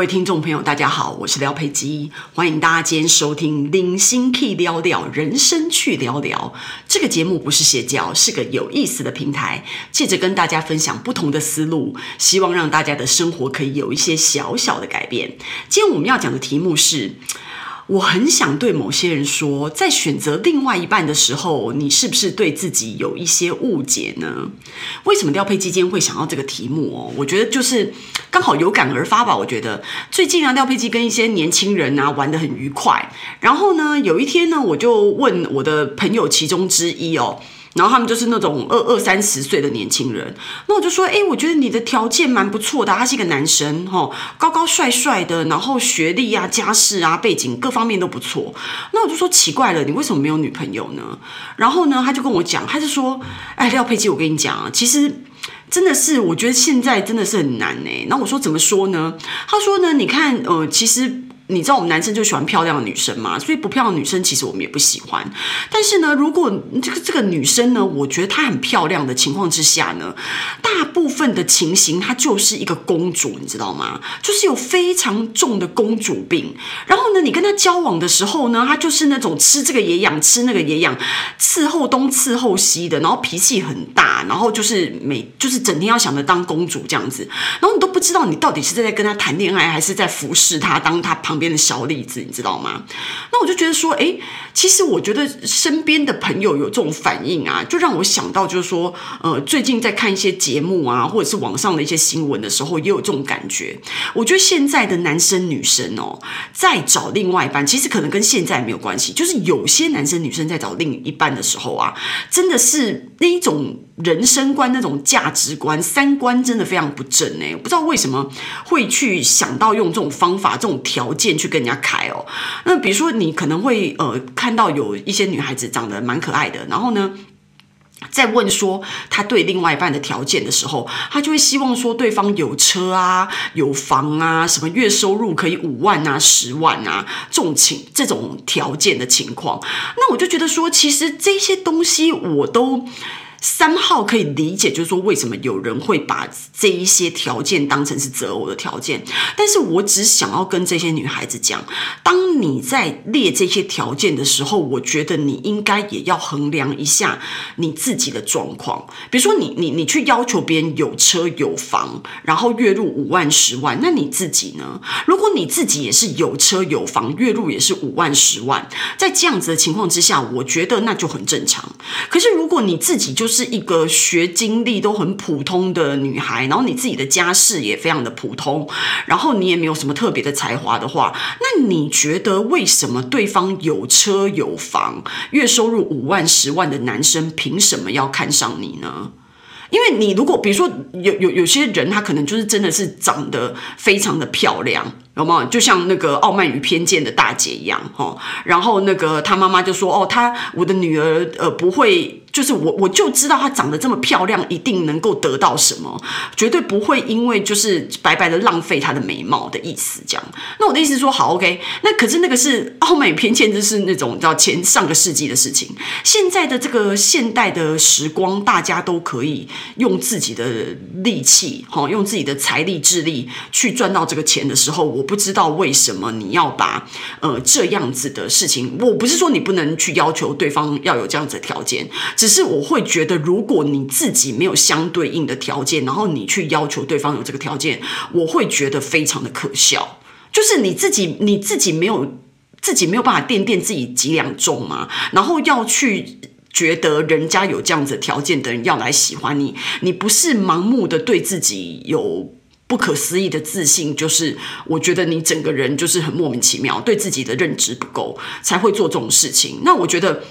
各位听众朋友，大家好，我是廖佩基，欢迎大家今天收听《零星 K 聊聊人生去聊聊》这个节目，不是邪教，是个有意思的平台，借着跟大家分享不同的思路，希望让大家的生活可以有一些小小的改变。今天我们要讲的题目是。我很想对某些人说，在选择另外一半的时候，你是不是对自己有一些误解呢？为什么廖佩基今天会想到这个题目哦？我觉得就是刚好有感而发吧。我觉得最近啊，廖佩基跟一些年轻人啊玩得很愉快，然后呢，有一天呢，我就问我的朋友其中之一哦。然后他们就是那种二二三十岁的年轻人，那我就说，哎，我觉得你的条件蛮不错的，他是一个男生，哈，高高帅帅的，然后学历啊、家世啊、背景各方面都不错。那我就说奇怪了，你为什么没有女朋友呢？然后呢，他就跟我讲，他就说，哎，廖佩基，我跟你讲啊，其实真的是，我觉得现在真的是很难呢。那我说怎么说呢？他说呢，你看，呃，其实。你知道我们男生就喜欢漂亮的女生嘛，所以不漂亮的女生其实我们也不喜欢。但是呢，如果这个这个女生呢，我觉得她很漂亮的情况之下呢，大部分的情形她就是一个公主，你知道吗？就是有非常重的公主病。然后呢，你跟她交往的时候呢，她就是那种吃这个也痒，吃那个也痒，伺候东伺候西的，然后脾气很大，然后就是每就是整天要想着当公主这样子，然后你都不知道你到底是在跟她谈恋爱，还是在服侍她，当她旁边的小例子，你知道吗？那我就觉得说，诶，其实我觉得身边的朋友有这种反应啊，就让我想到，就是说，呃，最近在看一些节目啊，或者是网上的一些新闻的时候，也有这种感觉。我觉得现在的男生女生哦，在找另外一半，其实可能跟现在没有关系，就是有些男生女生在找另一半的时候啊，真的是那一种人生观、那种价值观、三观，真的非常不正哎，不知道为什么会去想到用这种方法、这种条件。去跟人家开哦，那比如说你可能会呃看到有一些女孩子长得蛮可爱的，然后呢，在问说他对另外一半的条件的时候，他就会希望说对方有车啊、有房啊、什么月收入可以五万啊、十万啊这种情这种条件的情况，那我就觉得说，其实这些东西我都。三号可以理解，就是说为什么有人会把这一些条件当成是择偶的条件。但是我只想要跟这些女孩子讲，当你在列这些条件的时候，我觉得你应该也要衡量一下你自己的状况。比如说你，你你去要求别人有车有房，然后月入五万十万，那你自己呢？如果你自己也是有车有房，月入也是五万十万，在这样子的情况之下，我觉得那就很正常。可是如果你自己就是一个学经历都很普通的女孩，然后你自己的家世也非常的普通，然后你也没有什么特别的才华的话，那你觉得为什么对方有车有房、月收入五万十万的男生凭什么要看上你呢？因为你如果比如说有有有些人，他可能就是真的是长得非常的漂亮。有没有？就像那个《傲慢与偏见》的大姐一样，哦，然后那个她妈妈就说：“哦，她我的女儿呃不会，就是我我就知道她长得这么漂亮，一定能够得到什么，绝对不会因为就是白白的浪费她的美貌的意思。”这样，那我的意思说，好，OK，那可是那个是《傲慢与偏见》，就是那种叫前上个世纪的事情。现在的这个现代的时光，大家都可以用自己的力气，哈，用自己的财力、智力去赚到这个钱的时候，我。不知道为什么你要把呃这样子的事情，我不是说你不能去要求对方要有这样子的条件，只是我会觉得，如果你自己没有相对应的条件，然后你去要求对方有这个条件，我会觉得非常的可笑。就是你自己你自己没有自己没有办法垫垫自己几两重嘛，然后要去觉得人家有这样子条件的人要来喜欢你，你不是盲目的对自己有。不可思议的自信，就是我觉得你整个人就是很莫名其妙，对自己的认知不够，才会做这种事情。那我觉得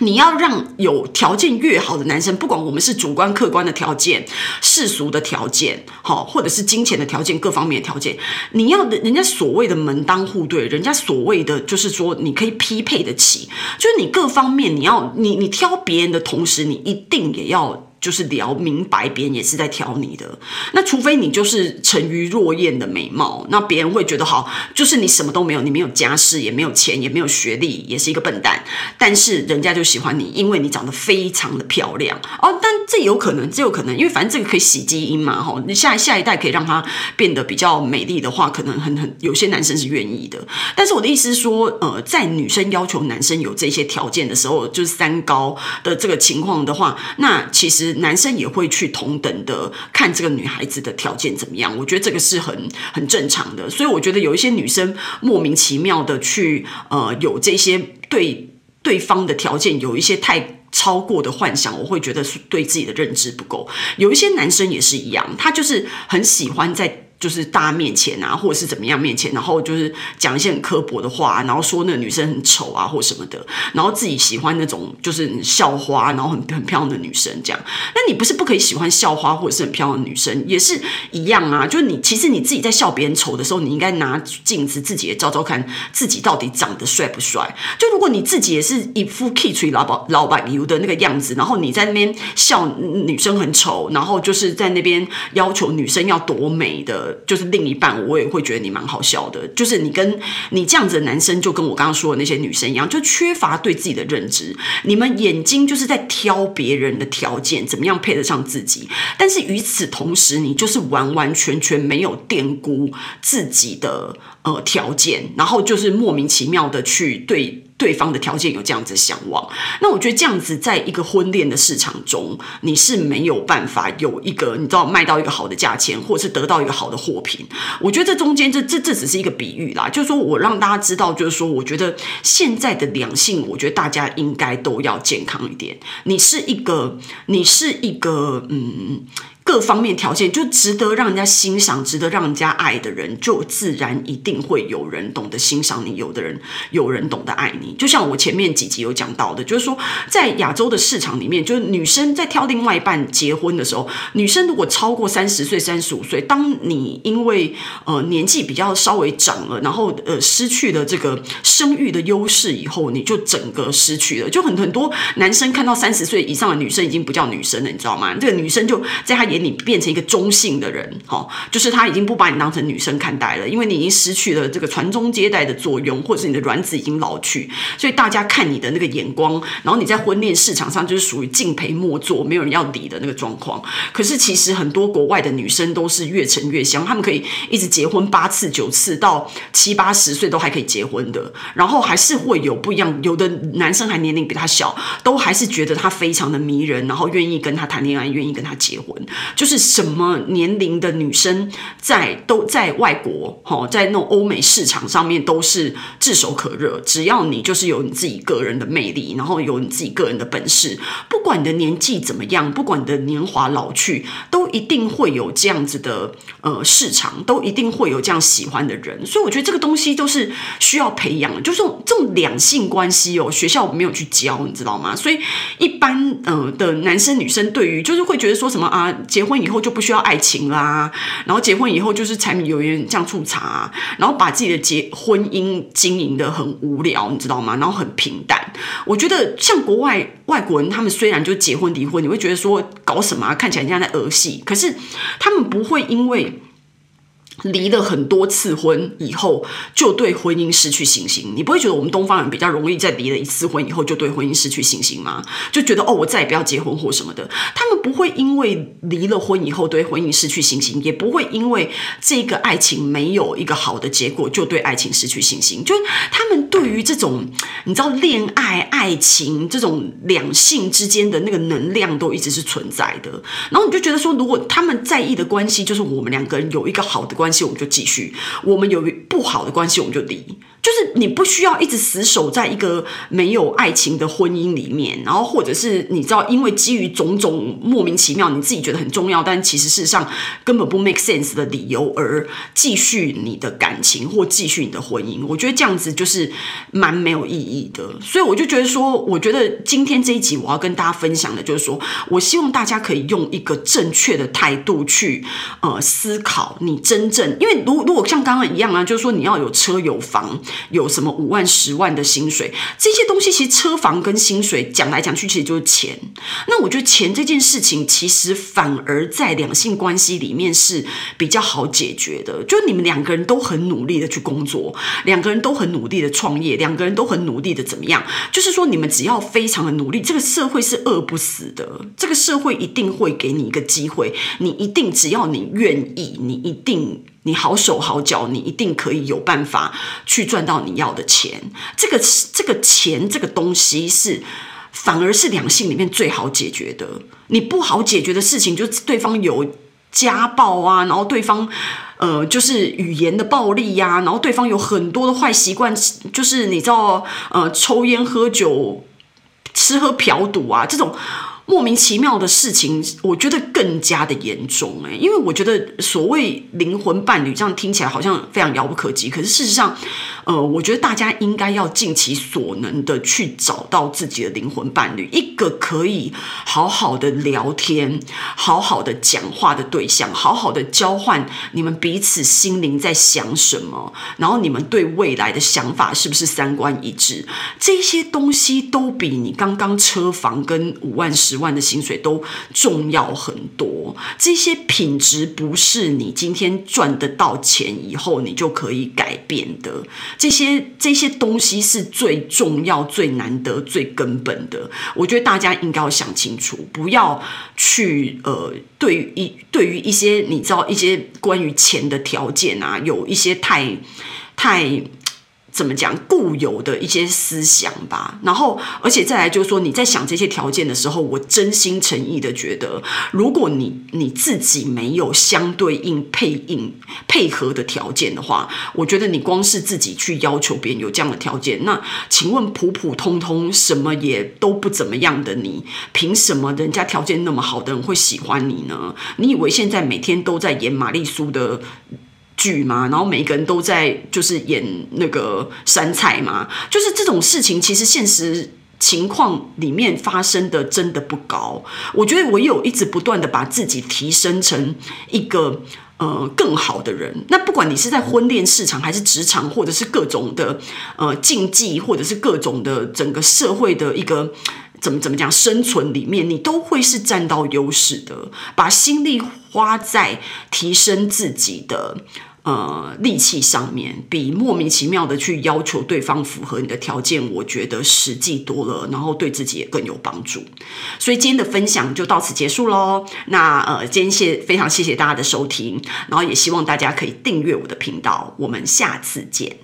你要让有条件越好的男生，不管我们是主观客观的条件、世俗的条件，好，或者是金钱的条件，各方面的条件，你要的人家所谓的门当户对，人家所谓的就是说你可以匹配得起，就是你各方面你要你你挑别人的同时，你一定也要。就是聊明白，别人也是在挑你的。那除非你就是沉鱼落雁的美貌，那别人会觉得好，就是你什么都没有，你没有家世，也没有钱，也没有学历，也是一个笨蛋。但是人家就喜欢你，因为你长得非常的漂亮哦。但这有可能，这有可能，因为反正这个可以洗基因嘛，哈。你下下一代可以让他变得比较美丽的话，可能很很有些男生是愿意的。但是我的意思是说，呃，在女生要求男生有这些条件的时候，就是三高的这个情况的话，那其实。男生也会去同等的看这个女孩子的条件怎么样，我觉得这个是很很正常的。所以我觉得有一些女生莫名其妙的去呃有这些对对方的条件有一些太超过的幻想，我会觉得是对自己的认知不够。有一些男生也是一样，他就是很喜欢在。就是大家面前啊，或者是怎么样面前，然后就是讲一些很刻薄的话，然后说那个女生很丑啊，或什么的，然后自己喜欢那种就是校花，然后很很漂亮的女生这样。那你不是不可以喜欢校花或者是很漂亮的女生，也是一样啊。就是你其实你自己在笑别人丑的时候，你应该拿镜子自己也照照看，自己到底长得帅不帅。就如果你自己也是一副 kitsch 老板老板油的那个样子，然后你在那边笑女生很丑，然后就是在那边要求女生要多美的。就是另一半，我也会觉得你蛮好笑的。就是你跟你这样子的男生，就跟我刚刚说的那些女生一样，就缺乏对自己的认知。你们眼睛就是在挑别人的条件，怎么样配得上自己。但是与此同时，你就是完完全全没有垫估自己的呃条件，然后就是莫名其妙的去对。对方的条件有这样子想望，那我觉得这样子在一个婚恋的市场中，你是没有办法有一个你知道卖到一个好的价钱，或者是得到一个好的货品。我觉得这中间这这这只是一个比喻啦，就是说我让大家知道，就是说我觉得现在的两性，我觉得大家应该都要健康一点。你是一个，你是一个，嗯。各方面条件就值得让人家欣赏、值得让人家爱的人，就自然一定会有人懂得欣赏你，有的人有人懂得爱你。就像我前面几集有讲到的，就是说在亚洲的市场里面，就是女生在挑另外一半结婚的时候，女生如果超过三十岁、三十五岁，当你因为呃年纪比较稍微长了，然后呃失去了这个生育的优势以后，你就整个失去了。就很很多男生看到三十岁以上的女生已经不叫女生了，你知道吗？这个女生就在他眼给你变成一个中性的人，哈，就是他已经不把你当成女生看待了，因为你已经失去了这个传宗接代的作用，或者是你的卵子已经老去，所以大家看你的那个眼光，然后你在婚恋市场上就是属于敬陪末座，没有人要理的那个状况。可是其实很多国外的女生都是越陈越香，她们可以一直结婚八次九次，到七八十岁都还可以结婚的，然后还是会有不一样，有的男生还年龄比她小，都还是觉得她非常的迷人，然后愿意跟她谈恋爱，愿意跟她结婚。就是什么年龄的女生在都在外国，哈，在那种欧美市场上面都是炙手可热。只要你就是有你自己个人的魅力，然后有你自己个人的本事，不管你的年纪怎么样，不管你的年华老去，都一定会有这样子的呃市场，都一定会有这样喜欢的人。所以我觉得这个东西都是需要培养的，就是这种这种两性关系哦，学校没有去教，你知道吗？所以一般呃的男生女生对于就是会觉得说什么啊结。婚以后就不需要爱情啦，然后结婚以后就是柴米油盐酱醋茶，然后把自己的结婚姻经营的很无聊，你知道吗？然后很平淡。我觉得像国外外国人，他们虽然就结婚离婚，你会觉得说搞什么啊，看起来像在儿戏，可是他们不会因为。离了很多次婚以后，就对婚姻失去信心。你不会觉得我们东方人比较容易在离了一次婚以后就对婚姻失去信心吗？就觉得哦，我再也不要结婚或什么的。他们不会因为离了婚以后对婚姻失去信心，也不会因为这个爱情没有一个好的结果就对爱情失去信心。就他们对于这种你知道恋爱、爱情这种两性之间的那个能量都一直是存在的。然后你就觉得说，如果他们在意的关系就是我们两个人有一个好的关。关系我们就继续，我们有不好的关系我们就离。就是你不需要一直死守在一个没有爱情的婚姻里面，然后或者是你知道，因为基于种种莫名其妙你自己觉得很重要，但其实事实上根本不 make sense 的理由而继续你的感情或继续你的婚姻，我觉得这样子就是蛮没有意义的。所以我就觉得说，我觉得今天这一集我要跟大家分享的就是说，我希望大家可以用一个正确的态度去呃思考你真正，因为如如果像刚刚一样啊，就是说你要有车有房。有什么五万、十万的薪水，这些东西其实车房跟薪水讲来讲去，其实就是钱。那我觉得钱这件事情，其实反而在两性关系里面是比较好解决的。就你们两个人都很努力的去工作，两个人都很努力的创业，两个人都很努力的怎么样？就是说，你们只要非常的努力，这个社会是饿不死的。这个社会一定会给你一个机会，你一定只要你愿意，你一定。你好手好脚，你一定可以有办法去赚到你要的钱。这个这个钱这个东西是，反而是两性里面最好解决的。你不好解决的事情，就是对方有家暴啊，然后对方呃就是语言的暴力呀、啊，然后对方有很多的坏习惯，就是你知道呃抽烟喝酒、吃喝嫖赌啊这种。莫名其妙的事情，我觉得更加的严重哎，因为我觉得所谓灵魂伴侣，这样听起来好像非常遥不可及，可是事实上，呃，我觉得大家应该要尽其所能的去找到自己的灵魂伴侣，一个可以好好的聊天、好好的讲话的对象，好好的交换你们彼此心灵在想什么，然后你们对未来的想法是不是三观一致，这些东西都比你刚刚车房跟五万十。十万的薪水都重要很多，这些品质不是你今天赚得到钱以后你就可以改变的。这些这些东西是最重要、最难得、最根本的。我觉得大家应该要想清楚，不要去呃，对于一对于一些你知道一些关于钱的条件啊，有一些太太。怎么讲固有的一些思想吧，然后而且再来就是说，你在想这些条件的时候，我真心诚意的觉得，如果你你自己没有相对应配应配合的条件的话，我觉得你光是自己去要求别人有这样的条件，那请问普普通通什么也都不怎么样的你，凭什么人家条件那么好的人会喜欢你呢？你以为现在每天都在演玛丽苏的剧嘛，然后每一个人都在就是演那个杉菜嘛，就是这种事情，其实现实情况里面发生的真的不高。我觉得我有一直不断的把自己提升成一个呃更好的人。那不管你是在婚恋市场，还是职场，或者是各种的呃竞技，或者是各种的整个社会的一个怎么怎么讲生存里面，你都会是占到优势的，把心力花在提升自己的呃力气上面，比莫名其妙的去要求对方符合你的条件，我觉得实际多了，然后对自己也更有帮助。所以今天的分享就到此结束喽。那呃，今天谢非常谢谢大家的收听，然后也希望大家可以订阅我的频道。我们下次见。